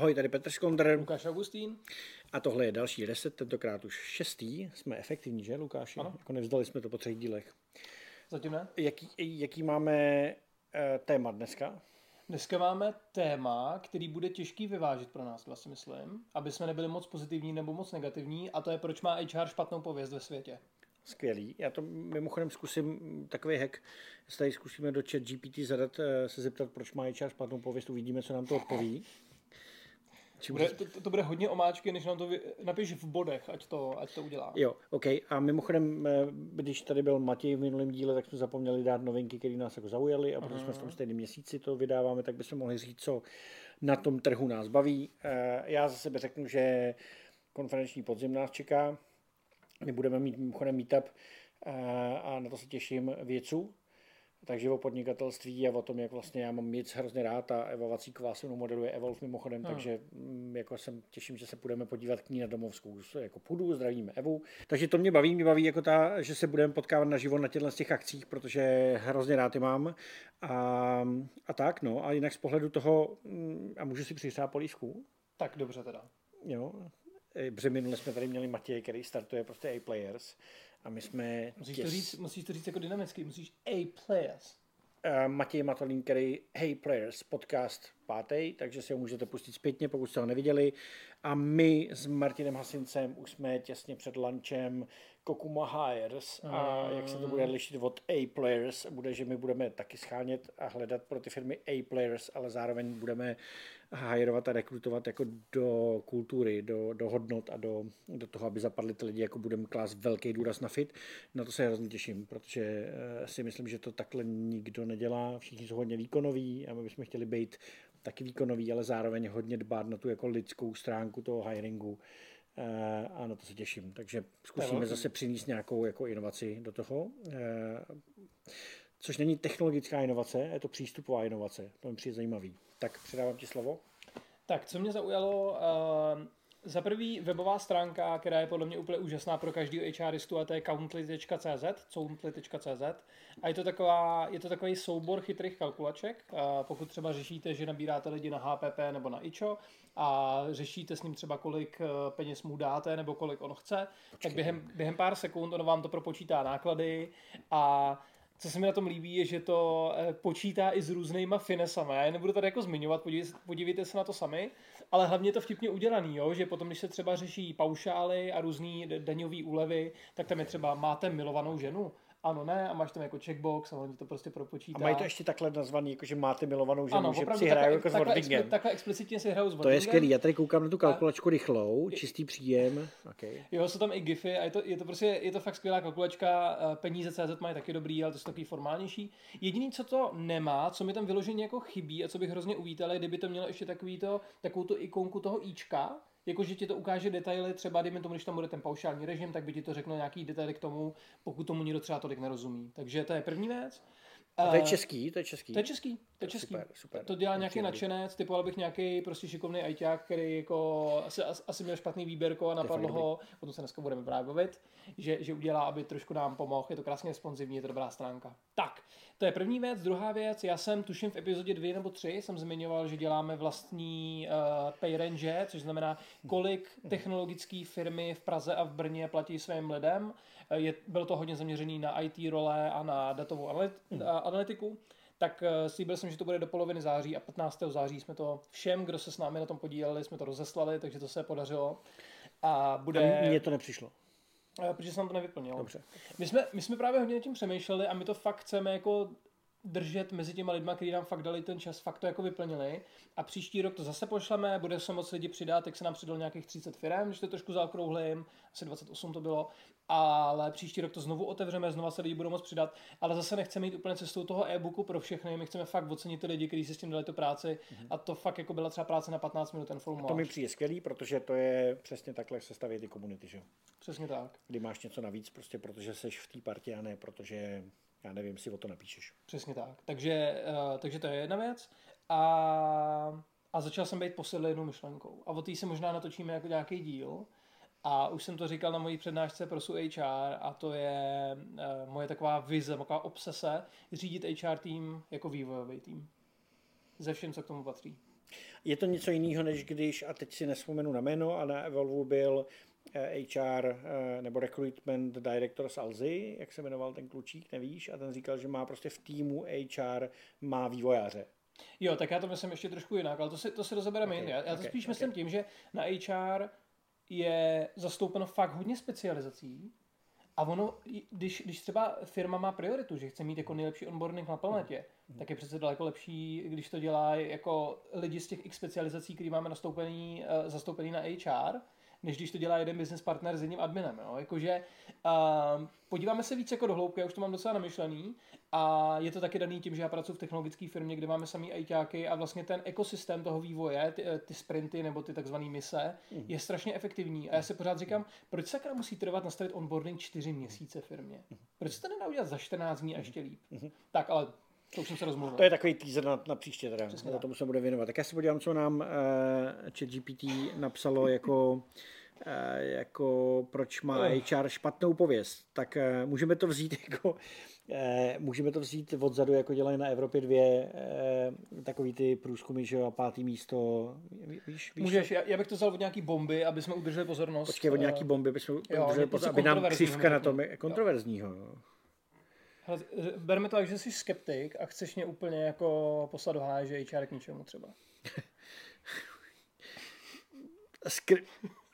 Ahoj, tady Petr Skonder. Lukáš Augustín. A tohle je další reset, tentokrát už šestý. Jsme efektivní, že Lukáši? Ano. Jako nevzdali jsme to po třech dílech. Zatím ne. Jaký, jaký máme uh, téma dneska? Dneska máme téma, který bude těžký vyvážit pro nás, vlastně myslím, aby jsme nebyli moc pozitivní nebo moc negativní, a to je, proč má HR špatnou pověst ve světě. Skvělý. Já to mimochodem zkusím takový hack. Jestli tady zkusíme do chat GPT zadat, eh, se zeptat, proč má HR špatnou pověst, uvidíme, co nám to odpoví. Bude, to, to bude hodně omáčky, než nám to vy, napiš v bodech, ať to, ať to udělá. Jo, OK. A mimochodem, eh, když tady byl Matěj v minulém díle, tak jsme zapomněli dát novinky, které nás jako zaujaly a protože jsme v tom stejném měsíci to vydáváme, tak bychom mohli říct, co na tom trhu nás baví. Eh, já za sebe řeknu, že konferenční podzim nás čeká. My budeme mít mimochodem meetup eh, a na to se těším věců, takže o podnikatelství a o tom, jak vlastně já mám nic hrozně rád a Eva Vacíková se mnou modeluje Evolve mimochodem, hmm. takže mm, jako jsem těším, že se budeme podívat k ní na domovskou jako půdu, zdravíme Evu. Takže to mě baví, mě baví jako ta, že se budeme potkávat naživo na těchto těch akcích, protože hrozně rád je mám a, a tak no a jinak z pohledu toho, mm, a můžu si přisát polívku? Tak dobře teda. Jo, Protože minule jsme tady měli Matěj, který startuje prostě A-Players a my jsme... Musíš, těs... to říct, musíš to říct jako dynamicky, musíš A-Players. Uh, Matěj Matolín, který Hey Players, podcast pátý, takže si ho můžete pustit zpětně, pokud jste ho neviděli. A my s Martinem Hasincem už jsme těsně před lunchem Kokuma Hires a mm. jak se to bude lišit od A-Players, bude, že my budeme taky schánět a hledat pro ty firmy A-Players, ale zároveň budeme hajrovat a rekrutovat jako do kultury, do, do hodnot a do, do toho, aby zapadli ty lidi, jako budeme klást velký důraz na fit. Na to se hrozně těším, protože eh, si myslím, že to takhle nikdo nedělá. Všichni jsou hodně výkonoví a my bychom chtěli být taky výkonový, ale zároveň hodně dbát na tu jako lidskou stránku toho hiringu eh, a na to se těším. Takže zkusíme zase přinést nějakou jako inovaci do toho. Eh, což není technologická inovace, je to přístupová inovace. To mi přijde zajímavý. Tak předávám ti slovo. Tak, co mě zaujalo, uh, za prvý webová stránka, která je podle mě úplně úžasná pro každého HRistu, a to je countly.cz, countly.cz. A je to, taková, je to takový soubor chytrých kalkulaček. A pokud třeba řešíte, že nabíráte lidi na HPP nebo na IČO a řešíte s ním třeba, kolik eh, peněz mu dáte nebo kolik on chce, tak během, během pár sekund ono vám to propočítá náklady a co se mi na tom líbí, je, že to eh, počítá i s různýma finesama. Já je nebudu tady jako zmiňovat, podívejte, se na to sami, ale hlavně je to vtipně udělaný, jo? že potom, když se třeba řeší paušály a různé daňové úlevy, tak tam je třeba máte milovanou ženu ano, ne, a máš tam jako checkbox a on to prostě propočítá. A mají to ještě takhle nazvaný, jako že máte milovanou ženu, ano, že si hrajou jako s Wordingem. Takhle, takhle explicitně si hrajou s To je skvělý, já tady koukám na tu kalkulačku a... rychlou, čistý příjem. Okay. Jo, jsou tam i gify a je to, je to prostě, je to fakt skvělá kalkulačka, eh, peníze CZ mají taky dobrý, ale to je takový formálnější. Jediný, co to nemá, co mi tam vyloženě jako chybí a co bych hrozně uvítal, je, kdyby to mělo ještě takový to, takovou tu ikonku toho Ička, jakože ti to ukáže detaily, třeba dejme tomu, když tam bude ten paušální režim, tak by ti to řeklo nějaký detaily k tomu, pokud tomu někdo třeba tolik nerozumí. Takže to je první věc. A to je český, to je český. To je český, to je český. Super, super. To dělá nějaký nadšenec, typoval bych nějaký prostě šikovný ajťák, který jako asi, asi měl špatný výběrko a napadlo ho, o tom se dneska budeme právě bavit, že, že udělá, aby trošku nám pomohl, je to krásně responsivní, je to dobrá stránka. Tak, to je první věc. Druhá věc, já jsem tuším v epizodě dvě nebo tři jsem zmiňoval, že děláme vlastní uh, pay range, což znamená, kolik technologické firmy v Praze a v Brně platí svým lidem. Eh, je, bylo to hodně zaměřený na IT role a na datovou analytiku tak uh, slíbil jsem, že to bude do poloviny září a 15. září jsme to všem, kdo se s námi na tom podíleli, jsme to rozeslali, takže to se podařilo. A bude... A mně to nepřišlo. Eh, protože jsem to nevyplnil. Dobře. My jsme, my jsme právě hodně nad tím přemýšleli a my to fakt chceme jako držet mezi těma lidma, kteří nám fakt dali ten čas, fakt to jako vyplnili. A příští rok to zase pošleme, bude se moc lidi přidat, jak se nám přidalo nějakých 30 firm, když to trošku zaokrouhlím, asi 28 to bylo ale příští rok to znovu otevřeme, znova se lidi budou moct přidat, ale zase nechceme jít úplně cestou toho e-booku pro všechny, my chceme fakt ocenit ty lidi, kteří si s tím dali tu práci mm-hmm. a to fakt jako byla třeba práce na 15 minut ten formulář. to mi přijde skvělý, protože to je přesně takhle, jak se staví ty komunity, že? Přesně tak. Kdy máš něco navíc, prostě protože jsi v té partě a ne protože já nevím, si o to napíšeš. Přesně tak. Takže, uh, takže to je jedna věc. A, a začal jsem být posedlenou myšlenkou. A o té se možná natočíme jako nějaký díl. A už jsem to říkal na mojí přednášce pro HR a to je uh, moje taková vize, taková obsese, řídit HR tým jako vývojový tým. Ze všem, co k tomu patří. Je to něco jiného, než když, a teď si nespomenu na jméno, a na Evolvu byl HR eh, eh, nebo Recruitment Director z Alzy, jak se jmenoval ten klučík, nevíš? A ten říkal, že má prostě v týmu HR má vývojáře. Jo, tak já to myslím ještě trošku jinak, ale to si, to si rozebereme okay, jinde. Já to okay, spíš okay. myslím tím, že na HR je zastoupeno fakt hodně specializací a ono, když, když třeba firma má prioritu, že chce mít jako nejlepší onboarding na planetě, mm. tak je přece daleko lepší, když to dělá jako lidi z těch x specializací, který máme nastoupený, uh, zastoupený na HR, než když to dělá jeden business partner s jedním adminem. Jo? Jakože uh, podíváme se víc jako do hloubky, já už to mám docela namyšlený a je to taky daný tím, že já pracuji v technologické firmě, kde máme samý ITáky a vlastně ten ekosystém toho vývoje, ty, ty sprinty nebo ty takzvané mise, mm. je strašně efektivní. A já si pořád říkám, proč se musí trvat nastavit onboarding 4 měsíce firmě? Mhm. Proč se to nedá udělat za 14 dní a ještě líp? Mm. Tak, ale to už jsem se rozmluvil. To je takový teaser na, na příště, teda. Přesně tomu se bude věnovat. Tak já se podívám, co nám uh, ChatGPT napsalo jako, uh, jako proč má HR špatnou pověst. Tak uh, můžeme to vzít jako Eh, můžeme to vzít odzadu, jako dělají na Evropě dvě eh, takový ty průzkumy, že jo, pátý místo. Víš, víš Můžeš, já, já, bych to vzal od nějaký bomby, aby jsme udrželi pozornost. Počkej, od nějaký bomby, aby jsme udrželi pozornost, aby nám křivka na tom kontroverzního. Jo. Berme to tak, že jsi skeptik a chceš mě úplně jako poslat do háje, že HR k ničemu třeba. Skr-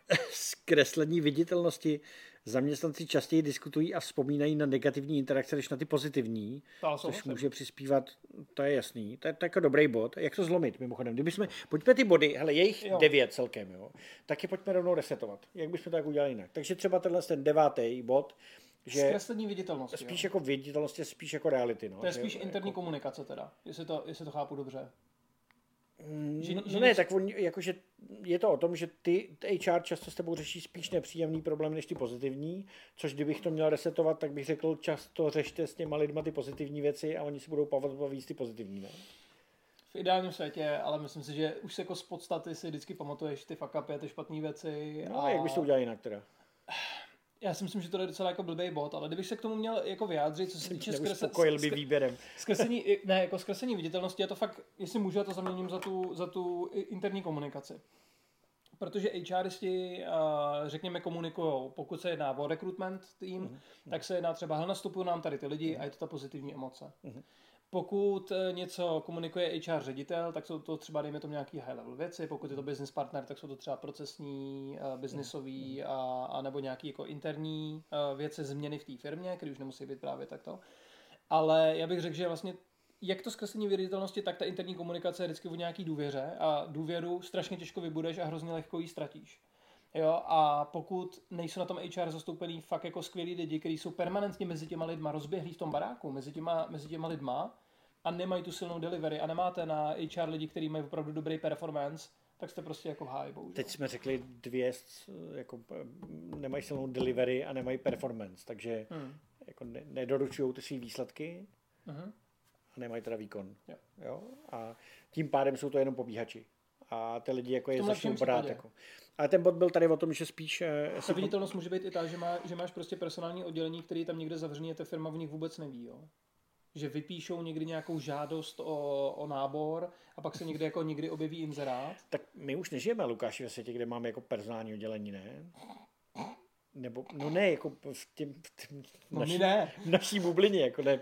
zkreslení viditelnosti Zaměstnanci častěji diskutují a vzpomínají na negativní interakce, než na ty pozitivní, to což může přispívat, to je jasný, to je, to je jako dobrý bod. Jak to zlomit mimochodem? Kdyby jsme, pojďme ty body, hele, je jich jo. devět celkem, jo, tak je pojďme rovnou resetovat. Jak bychom to tak udělali jinak? Takže třeba tenhle ten devátý bod, že Zkreslení viditelnosti. Spíš jo. jako viditelnosti, spíš jako reality. No. To je spíš že, interní jako... komunikace teda, jestli to, jestli to chápu dobře. Mm, že, no, že ne, tak on, jakože je to o tom, že ty HR často s tebou řeší spíš nepříjemný problém než ty pozitivní, což kdybych to měl resetovat, tak bych řekl, často řešte s těma lidma ty pozitivní věci a oni si budou pamatovat víc ty pozitivní. Ne? V ideálním světě, ale myslím si, že už se jako z podstaty si vždycky pamatuješ ty fuck upy, ty špatné věci. No a jak bys to udělal jinak teda? Já si myslím, že to je docela jako blbý bod, ale kdybych se k tomu měl jako vyjádřit, co se týče skresení, by výběrem. Skresení, ne, jako skresení viditelnosti, je to fakt, jestli můžu, já to zaměním za tu, za tu interní komunikaci. Protože HRisti, řekněme, komunikují, pokud se jedná o recruitment tým, mm-hmm. tak se jedná třeba, hele, nastupují nám tady ty lidi mm-hmm. a je to ta pozitivní emoce. Mm-hmm. Pokud eh, něco komunikuje HR ředitel, tak jsou to třeba, dejme tomu, nějaký high level věci. Pokud je to business partner, tak jsou to třeba procesní, uh, businessový a, a nebo nějaký jako interní uh, věci, změny v té firmě, které už nemusí být právě takto. Ale já bych řekl, že vlastně jak to zkreslení viditelnosti, tak ta interní komunikace je vždycky o nějaký důvěře a důvěru strašně těžko vybudeš a hrozně lehko ji ztratíš. Jo, a pokud nejsou na tom HR zastoupený fakt jako skvělí lidi, kteří jsou permanentně mezi těma lidma rozběhlí v tom baráku, mezi těma, mezi těma lidma a nemají tu silnou delivery a nemáte na HR lidi, kteří mají opravdu dobrý performance, tak jste prostě jako high, bohužel. Teď jsme řekli dvě, jako nemají silnou delivery a nemají performance, takže hmm. jako ne, nedoručují ty své výsledky uh-huh. a nemají teda výkon. Jo. Jo? A tím pádem jsou to jenom pobíhači. A ty lidi jako je začnou brát. Jako. Ale ten bod byl tady o tom, že spíš... Uh, ta viditelnost může být i ta, že, má, že máš prostě personální oddělení, který tam někde zavřený a ta firma v nich vůbec neví. Jo? Že vypíšou někdy nějakou žádost o, o nábor a pak se někde jako někdy objeví inzerát. Tak my už nežijeme, Lukáši, ve světě, kde máme jako personální oddělení, ne? Nebo, no ne, jako v, těm, v, těm no naší, ne. naší bublině, jako ne.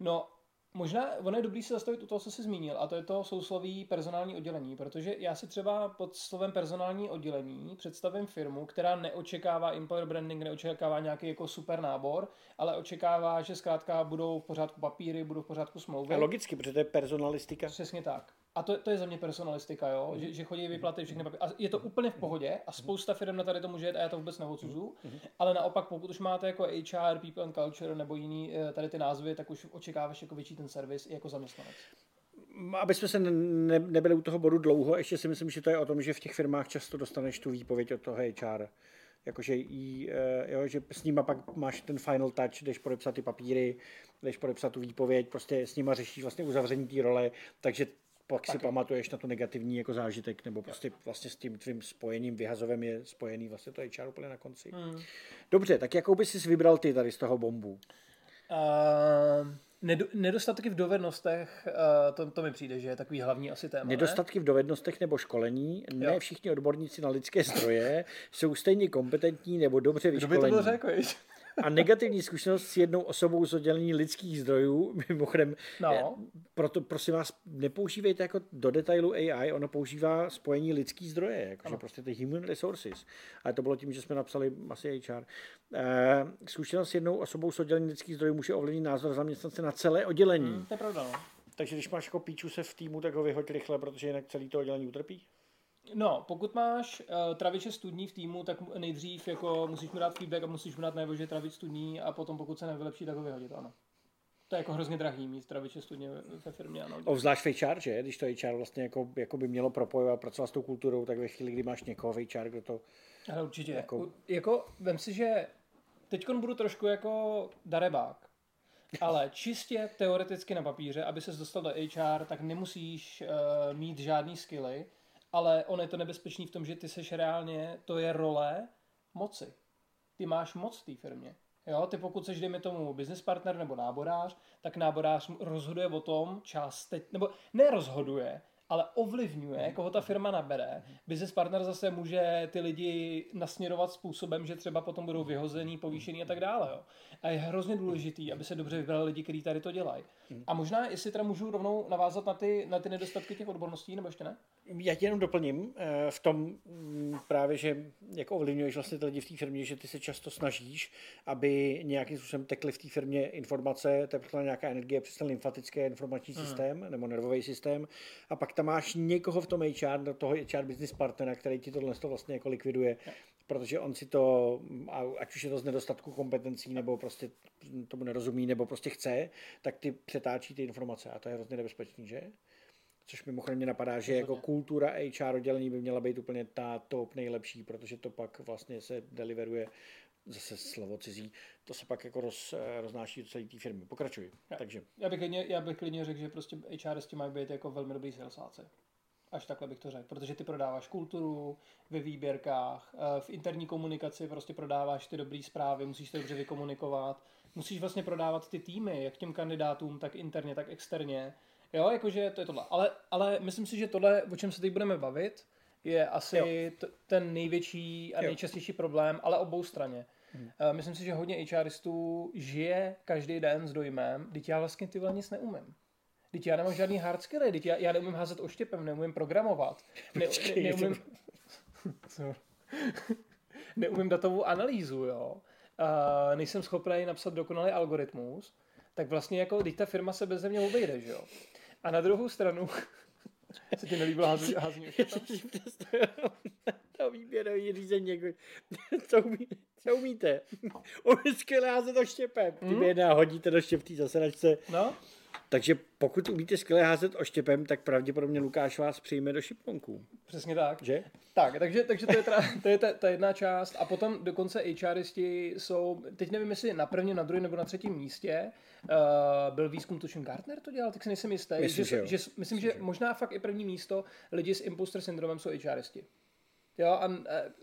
No, Možná ono je dobrý se zastavit u toho, co jsi zmínil, a to je to sousloví personální oddělení, protože já si třeba pod slovem personální oddělení představím firmu, která neočekává employer branding, neočekává nějaký jako super nábor, ale očekává, že zkrátka budou v pořádku papíry, budou v pořádku smlouvy. A logicky, protože to je personalistika. Přesně tak. A to, to je za mě personalistika, jo? Mm. Že, že chodí vyplaty všechny papíry. A je to úplně v pohodě a spousta firm na tady to může jít a já to vůbec neodsuzu. Ale naopak, pokud už máte jako HR, People and Culture nebo jiný eh, tady ty názvy, tak už očekáváš jako větší ten servis i jako zaměstnanec. Aby jsme se ne, nebyli u toho bodu dlouho, ještě si myslím, že to je o tom, že v těch firmách často dostaneš tu výpověď od toho HR jakože jí, eh, jo, že s nima pak máš ten final touch, jdeš podepsat ty papíry, jdeš podepsat tu výpověď, prostě s nima řešíš vlastně uzavření té role, takže pak Taky. si pamatuješ na to negativní jako zážitek, nebo prostě vlastně s tím tvým spojením vyhazovem je spojený vlastně to HR úplně na konci. Hmm. Dobře, tak jakou bys si vybral ty tady z toho bombu? Uh, Ned- nedostatky v dovednostech, uh, to, to mi přijde, že je takový hlavní asi téma. Nedostatky ne? v dovednostech nebo školení. Ne Jo. všichni odborníci na lidské zdroje jsou stejně kompetentní nebo dobře Kdo by to vyškolení. byl řekl? A negativní zkušenost s jednou osobou z oddělení lidských zdrojů, mimochodem, No. proto prosím vás, nepoužívejte jako do detailu AI, ono používá spojení lidský zdroje, jakože prostě ty human resources. Ale to bylo tím, že jsme napsali asi HR. Eh, Zkušenost s jednou osobou z oddělení lidských zdrojů může ovlivnit názor zaměstnance na celé oddělení. Hmm, to je pravda, no. Takže když máš jako píču se v týmu, tak ho vyhoď rychle, protože jinak celý to oddělení utrpí. No, pokud máš uh, traviče studní v týmu, tak nejdřív jako musíš mu dát feedback a musíš mu dát najevo, že je travič studní a potom pokud se nevylepší, tak ho vyhodit, ano. To je jako hrozně drahý mít traviče studně ve, firmě, ano. Obzvlášť v HR, že? Když to HR vlastně jako, jako by mělo propojovat, pracovat s tou kulturou, tak ve chvíli, kdy máš někoho v HR, kdo to... Ale určitě. Jako- Jako, jako vem si, že teď budu trošku jako darebák, ale čistě teoreticky na papíře, aby ses dostal do HR, tak nemusíš uh, mít žádný skilly, ale on je to nebezpečný v tom, že ty seš reálně, to je role moci. Ty máš moc v té firmě. Jo, ty pokud seš, dejme tomu, business partner nebo náborář, tak náborář rozhoduje o tom část, nebo nerozhoduje, ale ovlivňuje, koho ta firma nabere. Business partner zase může ty lidi nasměrovat způsobem, že třeba potom budou vyhozený, povýšený a tak dále. Jo. A je hrozně důležitý, aby se dobře vybrali lidi, kteří tady to dělají. A možná, jestli teda můžu rovnou navázat na ty, na ty nedostatky těch odborností, nebo ještě ne? Já ti jenom doplním eh, v tom mm, právě, že jak ovlivňuješ vlastně ty lidi v té firmě, že ty se často snažíš, aby nějakým způsobem tekly v té firmě informace, tepla nějaká energie přes ten lymfatický informační systém nebo nervový systém a pak tam máš někoho v tom HR, do toho HR business partnera, který ti tohle to vlastně jako likviduje, protože on si to, ať už je to z nedostatku kompetencí, nebo prostě tomu nerozumí, nebo prostě chce, tak ty přetáčí ty informace. A to je hrozně nebezpečný, že? Což mimochodem mě napadá, že jako kultura HR oddělení by měla být úplně ta top nejlepší, protože to pak vlastně se deliveruje zase slovo cizí, to se pak jako roz, roznáší do celé té firmy. Pokračuj. Takže Já bych, klidně, já bych klidně řekl, že prostě HRisti mají být jako velmi dobrý salesáci. Až takhle bych to řekl, protože ty prodáváš kulturu ve výběrkách, eh, v interní komunikaci prostě prodáváš ty dobré zprávy, musíš to dobře vykomunikovat, musíš vlastně prodávat ty týmy, jak těm kandidátům, tak interně, tak externě. Jo, jakože to je tohle. Ale, ale myslím si, že tohle, o čem se teď budeme bavit, je asi t- ten největší a Jo. nejčastější problém, ale obou straně. Hmm. Myslím si, že hodně HRistů žije každý den s dojmem, teď já vlastně ty nic neumím. Teď já nemám žádný hard skilly, teď já, já neumím házet oštěpem, neumím programovat, ne, ne, neumím, Co? neumím datovou analýzu, jo. A nejsem schopný napsat dokonalý algoritmus, tak vlastně jako, teď ta firma se bez mě obejde, že jo. A na druhou stranu, se ti nelíbilo házení, házení oštěpem? to výběrový řízení, jako, co, umí, co umíte? Umí skvěle házet oštěpem. Ty mě jedná hodíte do štěp té zasedačce. No, Takže pokud umíte skvěle házet oštěpem, tak pravděpodobně Lukáš vás přijme do šiplonků. přesně tak. Že? Tak, takže, takže to je, teda, to je ta, ta jedna část a potom dokonce HRisti jsou, teď nevím, jestli na prvním, na druhém nebo na třetím místě, uh, byl výzkum, tuším Gartner to dělal, tak si nejsem jistý. Myslím, že jo. že, myslím, že možná fakt i první místo lidi s imposter syndromem jsou HRisti. Jo, a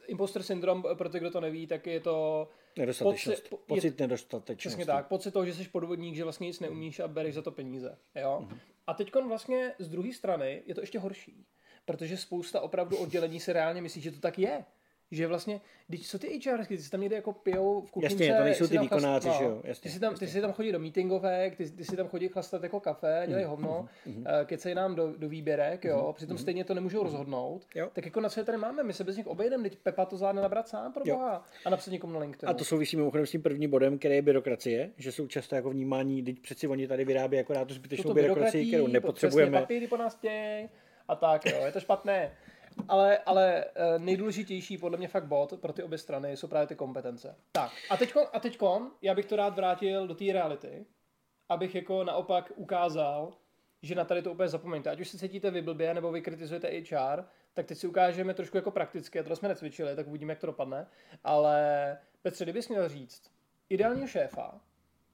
imposter syndrom, pro ty, kdo to neví, tak je to Nedostatečnost. Pocit- po- Pocit nedostatečnosti. Přesně tak, pocit toho, že jsi podvodník, že vlastně nic neumíš a bereš za to peníze. Jo? Mhm. A teď vlastně z druhé strany je to ještě horší, protože spousta opravdu oddělení si reálně myslí, že to tak je. Že vlastně, když co ty HR, ty si tam někde jako pijou v kuchyňce. Jasně, to nejsou ty výkonáři, chlast- že jo, jasně, ty, si tam, ty si tam chodí do meetingovek, ty, ty si tam chodí chlastat jako kafe, Mhm, dělají hovno, mm kecej nám do, do výběrek, jo, přitom stejně to nemůžou rozhodnout. Jo. Tak jako na co je tady máme? My se bez nich obejdeme, teď Pepa to zvládne nabrat sám, pro boha, a napsat někomu na LinkedIn. A to souvisí mimochodem s tím prvním bodem, který je byrokracie, že jsou často jako vnímání, teď přeci oni tady vyrábí akorát tu zbytečnou byrokracii, kterou nepotřebujeme. Papíry po nás a tak, jo, je to špatné. Ale, ale eh, nejdůležitější podle mě fakt bod pro ty obě strany jsou právě ty kompetence. Tak a teďkon, a teďkon já bych to rád vrátil do té reality, abych jako naopak ukázal, že na tady to úplně zapomeňte. Ať už se cítíte vy blbě, nebo vy kritizujete HR, tak teď si ukážeme trošku jako prakticky, a to jsme necvičili, tak uvidíme, jak to dopadne. Ale Petře, kdybys měl říct ideálního šéfa,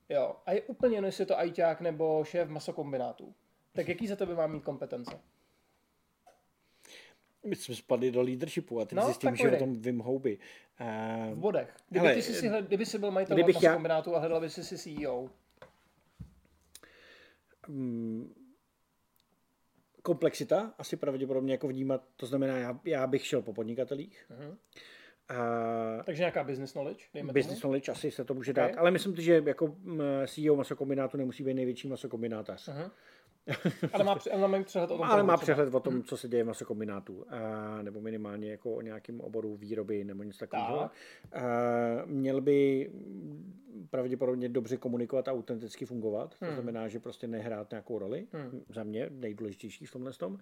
jo, a je úplně jedno, jestli je to ajťák nebo šéf masokombinátu, tak jaký za tebe má mít kompetence? My jsme spadli do leadershipu a teď No, zjistím, že o tom Vim Houby. V Uh, bodech. Kdyby, hele, ty jsi si, hled- kdyby jsi byl majitel kdybych já- masokombinátu a hledal by si si CEO. mm, komplexita asi pravděpodobně jako vnímat, to znamená, já, já bych šel po podnikatelích. Mhm. A Takže nějaká business knowledge, dejme business tomu. knowledge asi se to může Okay. dát, ale myslím si, že jako mm, CEO masokombinátu nemusí být největší masokombinátař. Mhm. Ale má, ale má přehled o tom. Ale má přehled o tom, co se děje v masokombinátu, a, nebo minimálně jako o nějakém oboru výroby nebo něco takového. Tak. A, měl by pravděpodobně dobře komunikovat a autenticky fungovat. To Hmm. znamená, že prostě nehrát nějakou roli. Hmm. Za mě nejdůležitější v tomhle tom.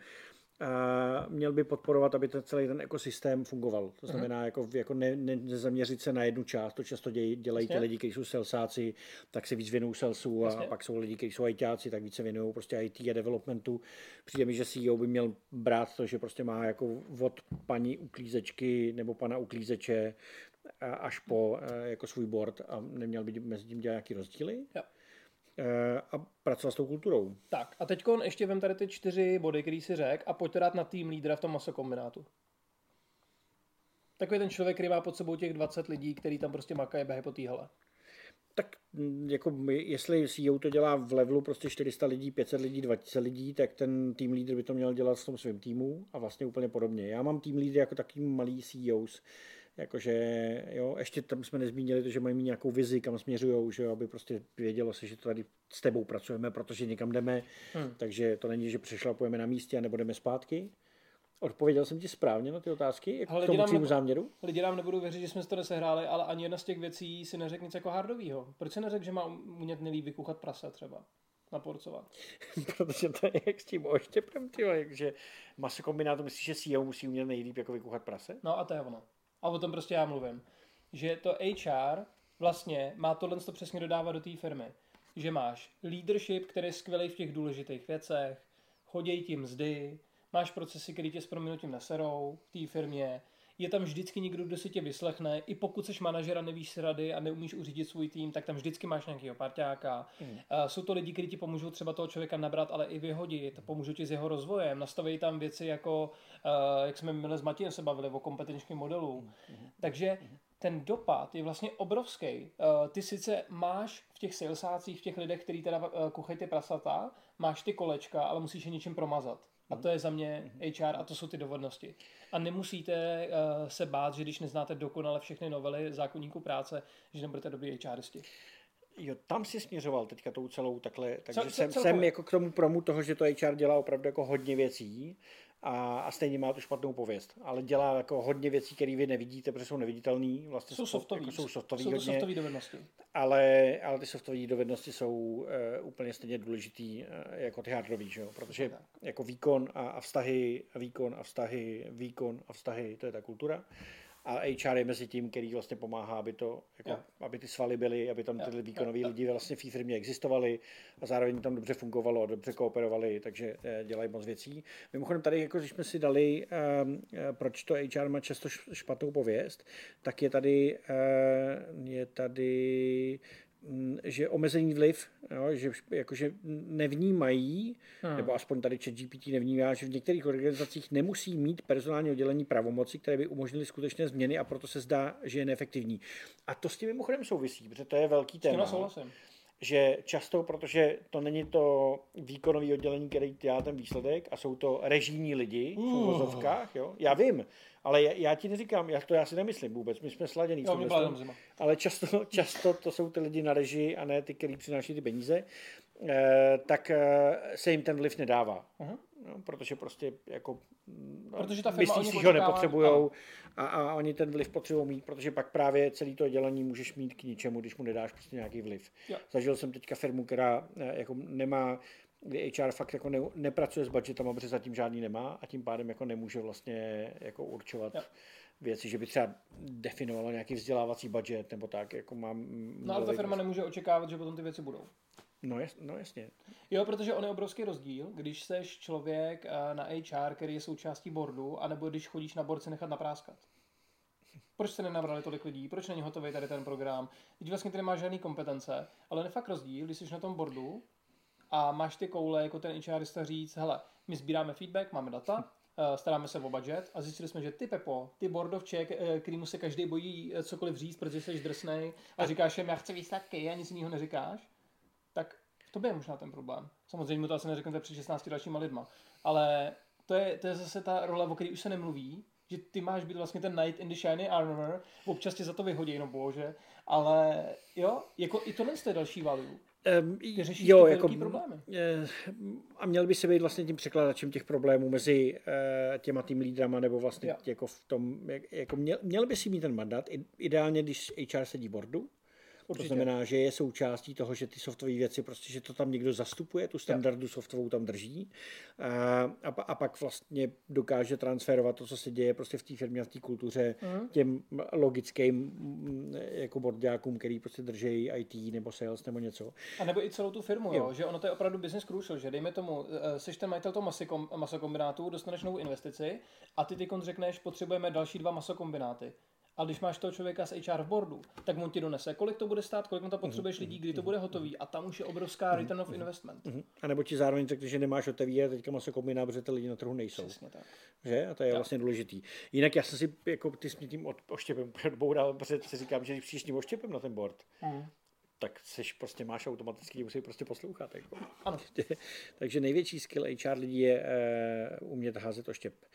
A měl by podporovat, aby ten celý ten ekosystém fungoval. Mhm. To znamená, jako, jako ne, ne, nezaměřit se na jednu část. To často dějí, dělají ty Jasně. lidi, kteří jsou salesáci, tak se víc věnují salesu a Jasně. pak jsou lidi, kteří jsou ITáci, tak víc se věnují prostě IT a developmentu. Přijde mi, že CEO by měl brát to, že prostě má jako od paní uklízečky nebo pana uklízeče a- až po eh, jako svůj board a neměl by mezi tím dělat nějaký rozdíly. Jo. Eh, A pracovat s tou kulturou. Tak a teď ještě vem tady ty čtyři body, který si řek a pojďte dát na tým lídra v tom masokombinátu. Takový ten člověk, který má pod sebou těch 20 lidí, který tam prostě makají běhají po téhle. Tak mm, jako my- jestli CEO to dělá v levelu prostě 400 lidí, 500 lidí, 2000 lidí, tak ten tým lídr by to měl dělat v tom svém týmu a vlastně úplně podobně. Já mám tým lídry jako takový malý CEOs, jakože jo, ještě tam jsme nezmínili to, že mají mít nějakou vizi, kam směřují, že jo, aby prostě vědělo se, že tady s tebou pracujeme, protože někam jdeme, Hmm. takže to není, že přešlapujeme na místě a nebo jdeme zpátky. Odpověděl jsem ti správně na ty otázky, k tomu nebo- záměru? Lidi nám nebudou věřit, že jsme si to nesehráli, ale ani jedna z těch věcí si neřekl nic jako hardovýho. Proč si neřekl, že má umět nelíp vykuchat prase třeba? Naporcovat. Protože to je jak s tím oštěpem, ty vole, že masokombinátu myslíš, že CEO musí umět nejlíp jako vykuchat prase? No a to je ono. A o tom prostě já mluvím. Že to HR vlastně má tohle to přesně dodávat do té firmy. Že máš leadership, který je skvělý v těch důležitých věcech, chodějí ti mzdy, máš procesy, které tě s prominutím neserou v té firmě, je tam vždycky někdo, kdo si tě vyslechne, i pokud jsi manažer a nevíš si rady a neumíš uřídit svůj tým, tak tam vždycky máš nějakého parťáka. Hmm. Uh, jsou to lidi, kteří ti pomůžou třeba toho člověka nabrat, ale i vyhodit, pomůžou ti s jeho rozvojem, nastaví tam věci jako, uh, jak jsme minule s Matějem se bavili o kompetenčním modelu. Takže ten dopad je vlastně obrovský. Uh, ty sice máš v těch salesácích, v těch lidech, kteří teda kuchají ty prasata, máš ty kolečka, ale musíš je něčím promazat. A to je za mě HR a to jsou ty dovednosti. A nemusíte uh, se bát, že když neznáte dokonale všechny novely zákonníku práce, že nebudete dobrý HRisti. Jo, tam si směřoval teďka tou celou takhle, takže Cel- jsem, celkově. jsem jako k tomu promu toho, že to HR dělá opravdu jako hodně věcí a, a stejně má tu špatnou pověst, ale dělá jako hodně věcí, které vy nevidíte, protože jsou neviditelné, vlastně Jsou softový. jako jsou softový jsou hodně, softové dovednosti. ale, ale ty softové dovednosti jsou uh, úplně stejně důležitý uh, jako ty hardový, že jo? protože Tak. jako výkon a, a vztahy, výkon a vztahy, výkon a vztahy, to je ta kultura. A HR je mezi tím, který vlastně pomáhá, aby, to, jako, aby ty svaly byly, aby tam tyhle jo, výkonoví lidi vlastně v té firmě existovali a zároveň tam dobře fungovalo, dobře kooperovali, takže eh, dělají moc věcí. Mimochodem tady, jako když jsme si dali, um, proč to HR má často špatnou pověst, tak je tady, uh, je tady že omezený vliv, jo, že jakože nevnímají, Hmm. nebo aspoň tady ChatGPT nevnímá, že v některých organizacích nemusí mít personální oddělení pravomoci, které by umožnily skutečné změny a proto se zdá, že je neefektivní. A to s tím mimochodem souvisí, protože to je velký S tím téma souhlasím. Že často, protože to není to výkonové oddělení, který dělá ten výsledek a jsou to režijní lidi v uvozovkách, jo. Já vím, ale já, já ti neříkám, já to já si nemyslím vůbec, my jsme sladěný. v Jo, zima. ale často, často to jsou ty lidi na režii a ne ty, kteří přináší ty peníze, eh, tak eh, se jim ten vliv nedává. Mhm. No, protože prostě jako no, Protože ta firma myslí si, že ho nepotřebujou a, a oni ten vliv potřebují mít, protože pak právě celý to dělení můžeš mít k ničemu, když mu nedáš prostě nějaký vliv. Jo. Zažil jsem teďka firmu, která eh, jako nemá, kdy HR fakt jako ne, nepracuje s budgetama, protože zatím žádný nemá a tím pádem jako nemůže vlastně jako určovat Jo. věci, že by třeba definovalo nějaký vzdělávací budget nebo tak, jako mám... No ale ta firma nemůže očekávat, že potom ty věci budou. No, jas, no jasně. Jo, protože on je obrovský rozdíl, když seš člověk eh, na HR, který je součástí boardu, anebo když chodíš na board se nechat napráskat. Proč jste nenabrali tolik lidí? Proč není hotový tady ten program? Teď vlastně ty nemáš žádný kompetence, ale je fakt rozdíl, když jsi na tom boardu a máš ty koule jako ten HRista říct, hele, my sbíráme feedback, máme data, eh, staráme se o budget a zjistili jsme, že ty Pepo, ty boardovček, eh, kterýmu se každý bojí cokoliv říct, protože jsi drsnej a říkáš jim, já chci výsledky a nic jiného neříkáš, To by je možná ten problém. Samozřejmě mu to asi neřeknete před 16 dalšíma lidma. Ale to je, to je zase ta role, o které už se nemluví, že ty máš být vlastně ten knight in the shiny armor, občas tě za to vyhodí, no bože, ale jo, jako i tohle je další value. Um, Ty řešíš jo, ty jako, problémy. eh, a měl by se být vlastně tím překladačem těch problémů mezi eh, těma tým lídrama, nebo vlastně Jo. jako v tom, jak- jako měl, měl by si mít ten mandát, ideálně, když HR sedí boardu, Určitě. To znamená, že je součástí toho, že ty softové věci, prostě, že to tam někdo zastupuje, tu standardu softovou tam drží a, a, a pak vlastně dokáže transferovat to, co se děje prostě v té firmě a v té kultuře Mhm. těm logickým mm, jako bordákům, který prostě drží IT nebo sales nebo něco. A nebo i celou tu firmu, Jo. jo. že ono to je opravdu business crucial, že dejme tomu, eh, seš ten majitel toho masokom, masokombinátu, dostaneš novou investici a ty ty řekneš, potřebujeme další dva masokombináty. A když máš toho člověka z HR v boardu, tak on ti donese, kolik to bude stát, kolik na to potřebuješ lidí, kdy to bude hotový a tam už je obrovská return of investment. Mhm. A nebo ti zároveň řekne, že nemáš otevírat teďka maso kombinát, protože ty lidi na trhu nejsou. Přesně tak. Že? A to je vlastně důležitý. Jinak já jsem si, jako ty mě tím od- oštěpem odboural, protože si říkám, že když přijdeš tím oštěpem na ten board, Mm. tak seš prostě máš automaticky, musí prostě poslouchat. Jako. Ano. Takže největší skill HR lidí je uh, umět házet oštěp. Uh,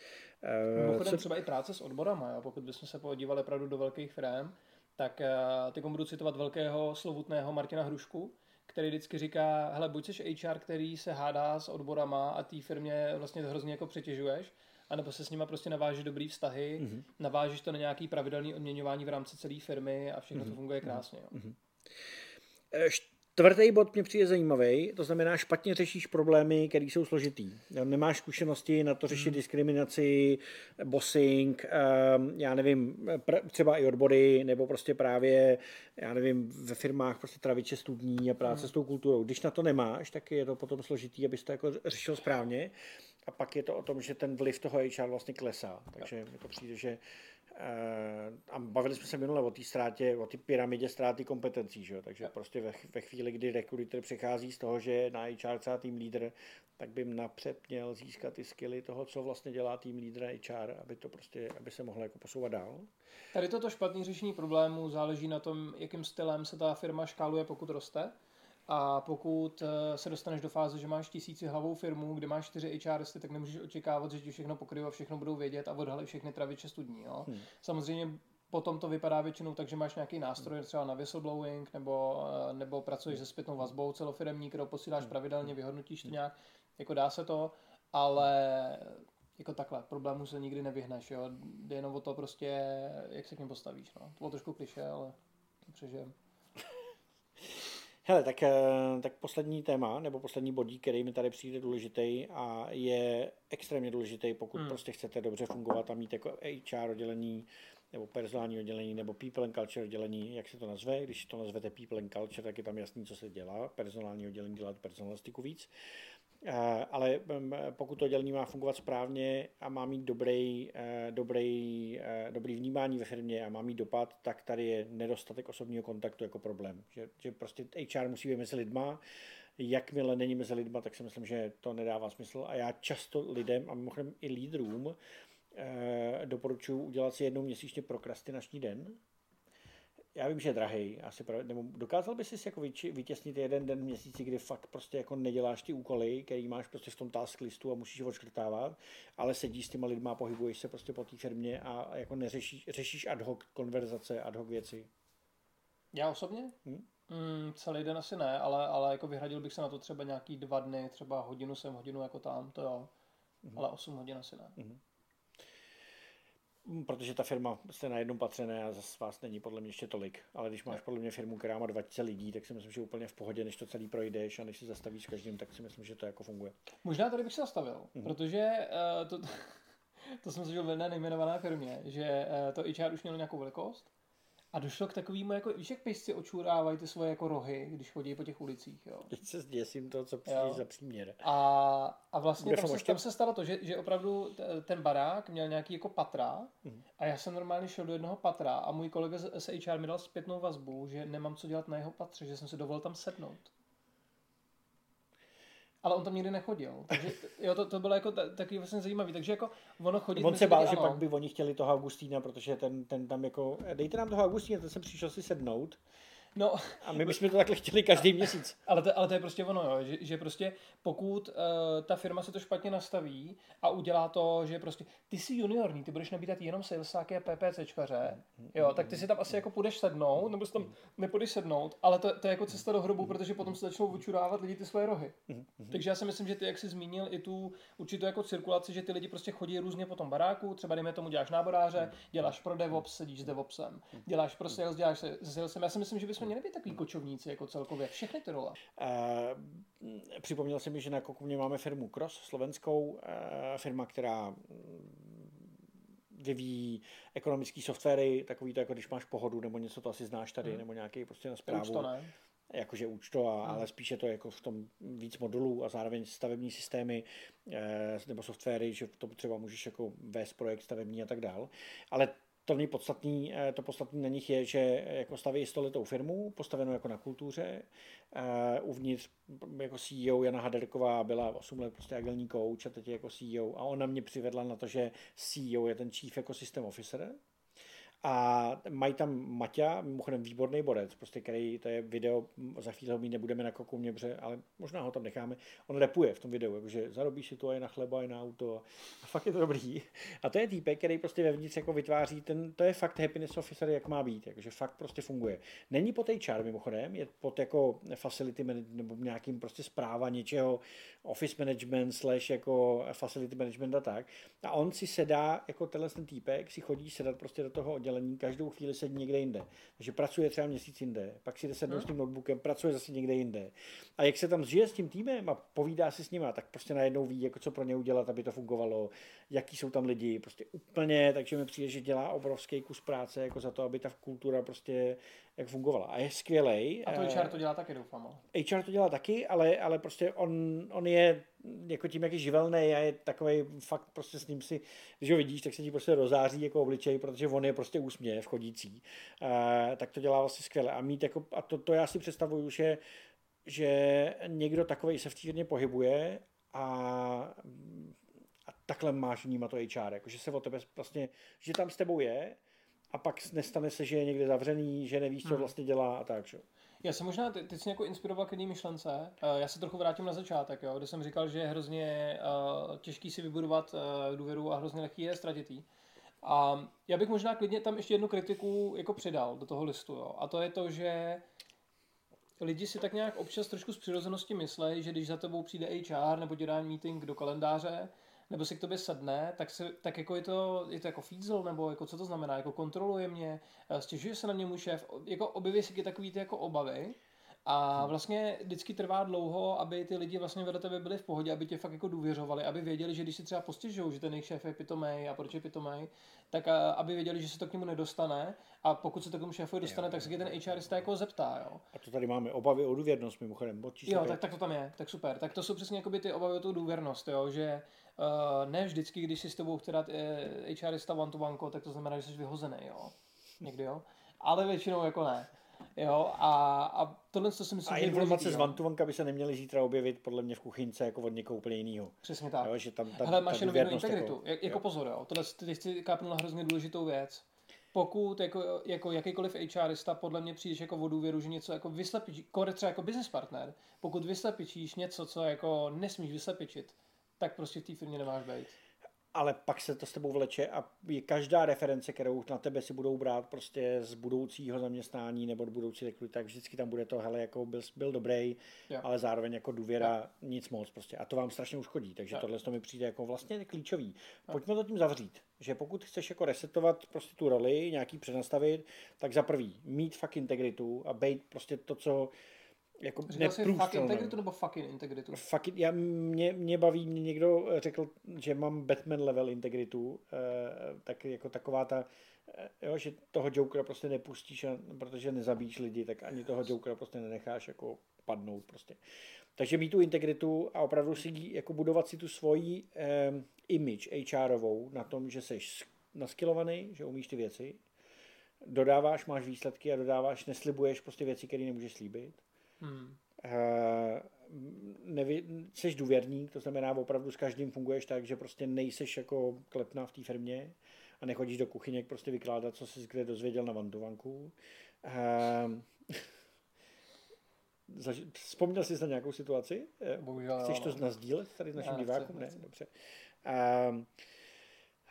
Mimochodem třeba i práce s odborama, jo? pokud bychom se podívali opravdu do velkých firm, tak uh, teď budu citovat velkého slovutného Martina Hrušku, který vždycky říká, hele, buď jsi HR, který se hádá s odborama a té firmě vlastně hrozně jako přetěžuješ, anebo se s nima prostě navážeš dobrý vztahy, mm-hmm. navážeš to na nějaký pravidelný odměňování v rámci celé firmy a všechno mm-hmm. to funguje krásně. Jo. Mm-hmm. Eh, Čtvrtý bod mě přijde zajímavý, to znamená, špatně řešíš problémy, které jsou složitý. Nemáš zkušenosti na to řešit Hmm. diskriminaci, bossing, ehm, já nevím, třeba i odbory, nebo prostě právě, já nevím, ve firmách prostě traviče studní a práce Hmm. s tou kulturou. Když na to nemáš, tak je to potom složitý, abys to jako řešil správně. A pak je to o tom, že ten vliv toho HR vlastně klesá. Takže mi to přijde, že a bavili jsme se minule o té ztrátě, o té pyramidě ztráty kompetencí, že? jo? takže prostě ve, ve chvíli, kdy rekruter přichází z toho, že je na HR třeba tým lídr, tak by napřed měl získat ty skilly toho, co vlastně dělá tým lídr HR, aby to prostě, aby se mohlo jako posouvat dál. Tady toto špatné řešení problémů záleží na tom, jakým stylem se ta firma škáluje, pokud roste. A pokud eh, se dostaneš do fáze, že máš tisíci hlavou firmu, kde máš čtyři HRisty, tak nemůžeš očekávat, že ti všechno pokryjí a všechno budou vědět a odhalí všechny traviče studní. Jo? Hmm. Samozřejmě potom to vypadá většinou tak, že máš nějaký nástroj třeba na whistleblowing nebo, eh, nebo pracuješ se zpětnou vazbou celofiremní, kterou posíláš pravidelně, vyhodnotíš to nějak, jako dá se to, ale jako takhle, problému se nikdy nevyhneš, jo? jde jenom o to prostě, jak se k něm postavíš. No. To bylo trošku kliše, ale to přežijem. Hele, tak, eh, tak poslední téma, nebo poslední bodík, který mi tady přijde důležitý a je extrémně důležitý, pokud hmm. prostě chcete dobře fungovat a mít jako HR oddělení, nebo personální oddělení, nebo people and culture oddělení, jak se to nazve. Když to nazvete people and culture, tak je tam jasný, co se dělá. Personální oddělení dělat personalistiku víc. Eh, Ale em, pokud to oddělení má fungovat správně a má mít dobrý, eh, dobrý, eh, dobrý vnímání ve firmě a má mít dopad, tak tady je nedostatek osobního kontaktu jako problém. Že, že prostě HR musí být mezi lidma, jakmile není mezi lidma, tak si myslím, že to nedává smysl. A já často lidem, a mimochodem i lídrům, doporučuji udělat si jednou měsíčně prokrastinační den, já vím, že je drahý, asi prav, nebo dokázal bys si jako vytěsnit jeden den v měsíci, kdy fakt prostě jako neděláš ty úkoly, který máš prostě v tom task listu a musíš je odškrtávat, ale sedíš s těma lidma, pohybuješ se prostě po té firmě a jako neřešíš, řešíš ad hoc konverzace, ad hoc věci. Já osobně? Hm? Mm, celý den asi ne, ale, ale jako vyhradil bych se na to třeba nějaký dva dny, třeba hodinu sem, hodinu jako tam, to jo. Mm-hmm. Ale 8 hodin asi ne. Mm, Protože ta firma jste na jednom patře ne a zase vás není podle mě ještě tolik. Ale když máš podle mě firmu, která má 20 lidí, tak si myslím, že úplně v pohodě, než to celý projdeš a než si zastavíš s každým, tak si myslím, že to jako funguje. Možná tady bych se zastavil, mm-hmm. protože uh, to, to jsem zažil v jedné nejmenované firmě, že uh, to HR už mělo nějakou velikost a došlo k takovému, jako, víš, jak pejsci očurávají ty svoje jako rohy, když chodí po těch ulicích, jo. Teď se zděsím to, co přijdeš za příměr. A, a vlastně tam se, tam se stalo to, že, že opravdu ten barák měl nějaký jako patra Mhm. a já jsem normálně šel do jednoho patra a můj kolega z z HR mi dal zpětnou vazbu, že nemám co dělat na jeho patře, že jsem si dovolil tam sednout. Ale on tam nikdy nechodil. Takže jo, to, to bylo jako ta, takový vlastně zajímavý. Takže jako ono chodit... On se bál, že ano. pak by oni chtěli toho Augustína, protože ten, ten tam jako, dejte nám toho Augustína, ten jsem přišel si sednout. No, a my bychom to takhle chtěli každý měsíc. Ale to, ale to je prostě ono, jo, že, že prostě pokud uh, ta firma se to špatně nastaví a udělá to, že prostě ty jsi juniorní, ty budeš nabídat jenom salesáky a PPCčkaře, jo, tak ty si tam asi jako půjdeš sednout, nebo si tam nepůjdeš sednout, ale to, to je jako cesta do hrobu, protože potom se začnou vyčurávat lidi ty svoje rohy. Takže já si myslím, že ty, jak jsi zmínil, i tu určitou jako cirkulaci, že ty lidi prostě chodí různě po tom baráku, třeba dejme tomu děláš náboráře, děláš pro DevOps, sedíš s DevOpsem, děláš pro sales, děláš se salesem. Já si myslím, že bychom měli být takový kočovníci jako celkově, všechny ty role. Uh, připomněl jsem mi, že na Kokumě máme firmu Cross, slovenskou, uh, firma, která vyvíjí ekonomické softwary, takový to, jako když máš pohodu, nebo něco to asi znáš tady, hmm. nebo nějaký prostě na zprávu. To ne jakože účto, a, hmm. ale spíše to jako v tom víc modulů a zároveň stavební systémy eh, nebo softwary, že to třeba můžeš jako vést projekt stavební a tak dál. Ale to nejpodstatný, eh, to podstatný na nich je, že jako staví stolitou firmu, postavenou jako na kultuře. Uh, uvnitř jako CEO Jana Haderková byla 8 let prostě agilní coach a teď je jako CEO a ona mě přivedla na to, že CEO je ten Chief Ecosystem Officer, a mají tam Maťa, mimochodem výborný borec, prostě který, to je video, za chvíli ho mít nebudeme na koku mě, ale možná ho tam necháme. On repuje v tom videu, jakože zarobí si to aj na chleba, aj na auto a fakt je to dobrý. A to je týpek, který prostě vevnitř jako vytváří, ten, to je fakt happiness officer, jak má být, jakože fakt prostě funguje. Není pod HR mimochodem, je pod jako facility management, nebo nějakým prostě zpráva něčeho, office management slash jako facility management a tak. A on si sedá, jako tenhle ten týpek, si chodí sedat prostě do toho oddělení, každou chvíli sedí někde jinde. Takže pracuje třeba měsíc jinde, pak si jde sednout hmm. s tím notebookem, pracuje zase někde jinde. A jak se tam zžije s tím týmem a povídá si s nima, tak prostě najednou ví, jako co pro ně udělat, aby to fungovalo, jaký jsou tam lidi, prostě úplně, takže mi přijde, že dělá obrovský kus práce jako za to, aby ta kultura prostě jak fungovala. A je skvělý. A to HR to dělá taky, doufám. HR to dělá taky, ale, ale prostě on, on je jako tím, jak je živelný a je takový fakt prostě s ním si, když ho vidíš, tak se ti prostě rozáří jako obličej, protože on je prostě úsměv chodící. Uh, tak to dělá vlastně skvěle. A mít jako, a to, to já si představuju, že, že někdo takový se v firmě pohybuje a a takhle máš vnímat to HR, jako že se o tebe vlastně, že tam s tebou je a pak nestane se, že je někde zavřený, že nevíš, co hmm. vlastně dělá a tak. Že? Já jsem možná, teď jsi jako inspiroval k jedné myšlence. Eh, já se trochu vrátím na začátek, jo, kde jsem říkal, že je hrozně uh, těžký si vybudovat uh, důvěru a hrozně lehký je ztratit A já bych možná klidně tam ještě jednu kritiku jako přidal do toho listu. Jo. A to je to, že lidi si tak nějak občas trošku z přirozenosti myslejí, že když za tebou přijde HR nebo dá meeting do kalendáře, nebo si k tobě sedne, tak, se, tak jako je to, je to jako fízl, nebo jako co to znamená, jako kontroluje mě, eh, stěžuje se na mě můj šéf, jako objeví si takový ty jako obavy, a hmm. vlastně vždycky trvá dlouho, aby ty lidi vlastně vedle tebe byli v pohodě, aby tě fakt jako důvěřovali, aby věděli, že když si třeba postěžují, že ten jejich šéf je pitomej a proč je pitomej, tak a, eh, aby věděli, že se to k němu nedostane a pokud se to k tomu šéfovi dostane, jo, tak se ten HRista jako zeptá. Jo. A to tady máme obavy o důvěrnost mimochodem. Jo, tak, tak, to tam je, tak super. Tak to jsou přesně ty obavy o tu důvěrnost, jo, že Uh, ne vždycky, když si s tebou chce dát uh, eh, HRista one to one, tak to znamená, že jsi vyhozený, jo. Někdy, jo. Ale většinou jako ne. Jo, a, a tohle to si myslím, a že informace z Vantuvanka by se neměly zítra objevit podle mě v kuchynce jako od někoho úplně jiného. Přesně tak. Jo, že tam ta, Hele, máš jenom jednu integritu. Jako, jako jo. pozor, jo. Tohle ty chci kápnout hrozně důležitou věc. Pokud jako, jako jakýkoliv HRista podle mě přijdeš jako o důvěru, že něco jako vyslepičí, kore třeba jako business partner, pokud vyslepičíš něco, co jako nesmíš vyslepičit, tak prostě v té firmě nemáš být. Ale pak se to s tebou vleče a je každá reference, kterou na tebe si budou brát prostě z budoucího zaměstnání nebo do budoucí rekruty, tak vždycky tam bude to, hele, jako byl, byl dobrý, jo. ale zároveň jako důvěra jo. nic moc prostě. A to vám strašně uškodí, takže jo. tohle to mi přijde jako vlastně klíčový. Pojďme to tím zavřít, že pokud chceš jako resetovat prostě tu roli, nějaký přenastavit, tak za prvý mít fakt integritu a být prostě to, co jako jsi fuck integritu nebo fucking integritu? Fucking, já, mě, mě baví, mě někdo řekl, že mám Batman level integritu, eh, tak jako taková ta, eh, jo, že toho Jokera prostě nepustíš, a, protože nezabíjíš lidi, tak ani toho Jokera prostě nenecháš jako padnout prostě. Takže mít tu integritu a opravdu si jako budovat si tu svoji eh, image HRovou na tom, že jsi naskilovaný, že umíš ty věci, dodáváš, máš výsledky a dodáváš, neslibuješ prostě věci, které nemůžeš slíbit Hmm. Uh, neví, jsi důvěrník, to znamená opravdu s každým funguješ tak, že prostě nejseš jako klepná v té firmě a nechodíš do kuchyně prostě vykládat, co jsi kde dozvěděl na vantovanku. Uh, zaži- vzpomněl jsi na nějakou situaci? Eh, Bohužel, Chceš to nazdílet tady Já nechci, divákům? Ne, dobře. Um,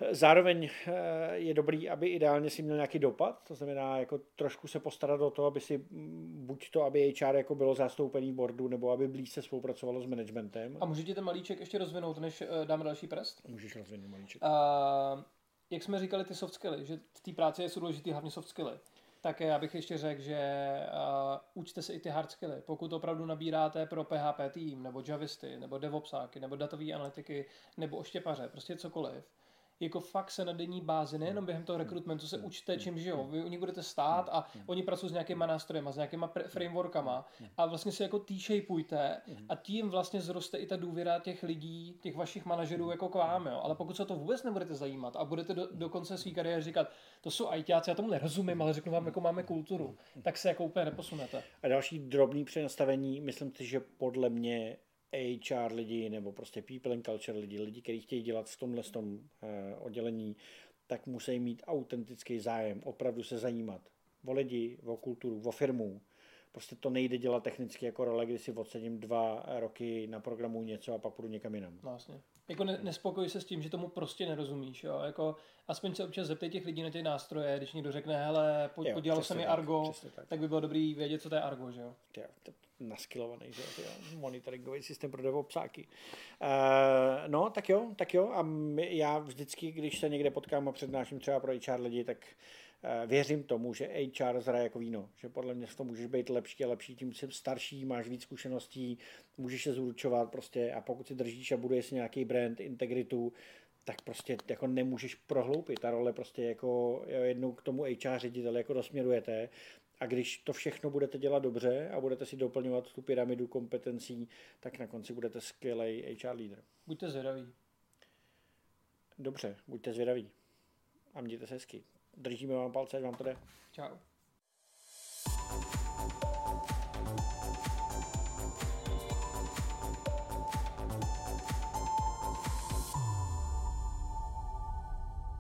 Zároveň eh, je dobrý, aby ideálně si měl nějaký dopad, to znamená jako trošku se postarat o to, aby si buď to, aby HR jako bylo zastoupený boardu, nebo aby blízce spolupracovalo s managementem. A můžu ti ten malíček ještě rozvinout, než eh, dáme další prst? Můžeš rozvinout malíček. Uh, jak jsme říkali, ty soft skilly, že v té práci jsou důležitý hlavně soft skilly. Tak já bych ještě řekl, že uh, učte se i ty hard skilly. Pokud opravdu nabíráte pro PHP tým, nebo javisty, nebo devopsáky, nebo datové analytiky, nebo oštěpaře, prostě cokoliv, jako fakt se na denní bázi, nejenom během toho rekrutmentu se učte čím žijou. Vy u nich budete stát a oni pracují s nějakýma nástrojema, s nějakýma pr- frameworkama a vlastně se jako t-shapeujte a tím vlastně zroste i ta důvěra těch lidí, těch vašich manažerů jako k vám, jo. Ale pokud se to vůbec nebudete zajímat a budete do, do konce své kariéry říkat, to jsou ITáci, já tomu nerozumím, ale řeknu vám, jako máme kulturu, tak se jako úplně neposunete. A další drobný přenastavení, myslím si, že podle mě HR lidi nebo prostě people and culture lidi, lidi, kteří chtějí dělat v tomhle tom, eh, oddělení, tak musí mít autentický zájem, opravdu se zajímat o lidi, o kulturu, o firmu. Prostě to nejde dělat technicky jako role, kdy si odsedím dva roky na programu něco a pak půjdu někam jinam. Vlastně. Jako ne, nespokoj se s tím, že tomu prostě nerozumíš. Jo? Jako, aspoň se občas zeptej těch lidí na ty nástroje, když někdo řekne, hele, po, Jo, podělalo se mi Argo, tak. tak by bylo dobrý vědět, co to je Argo, že jo? Tyjo, to naskilovaný, že jo, monitoringový systém pro devopsáky. Uh, no, tak jo, tak jo. A my, já vždycky, když se někde potkám a přednáším třeba pro HR lidi, tak uh, věřím tomu, že HR zraje jako víno. Že podle mě v tom můžeš být lepší a lepší, tím jsi starší, máš víc zkušeností, můžeš se zúročovat prostě a pokud si držíš a buduješ si nějaký brand, integritu, tak prostě jako nemůžeš prohloupit. Ta role prostě jako jednou k tomu HR řediteli jako dosměrujete a když to všechno budete dělat dobře a budete si doplňovat tu pyramidu kompetencí, tak na konci budete skvělý HR lídr. Buďte zvědaví. Dobře, buďte zvědaví. A mějte se hezky. Držíme vám palce, ať vám to jde. Čau.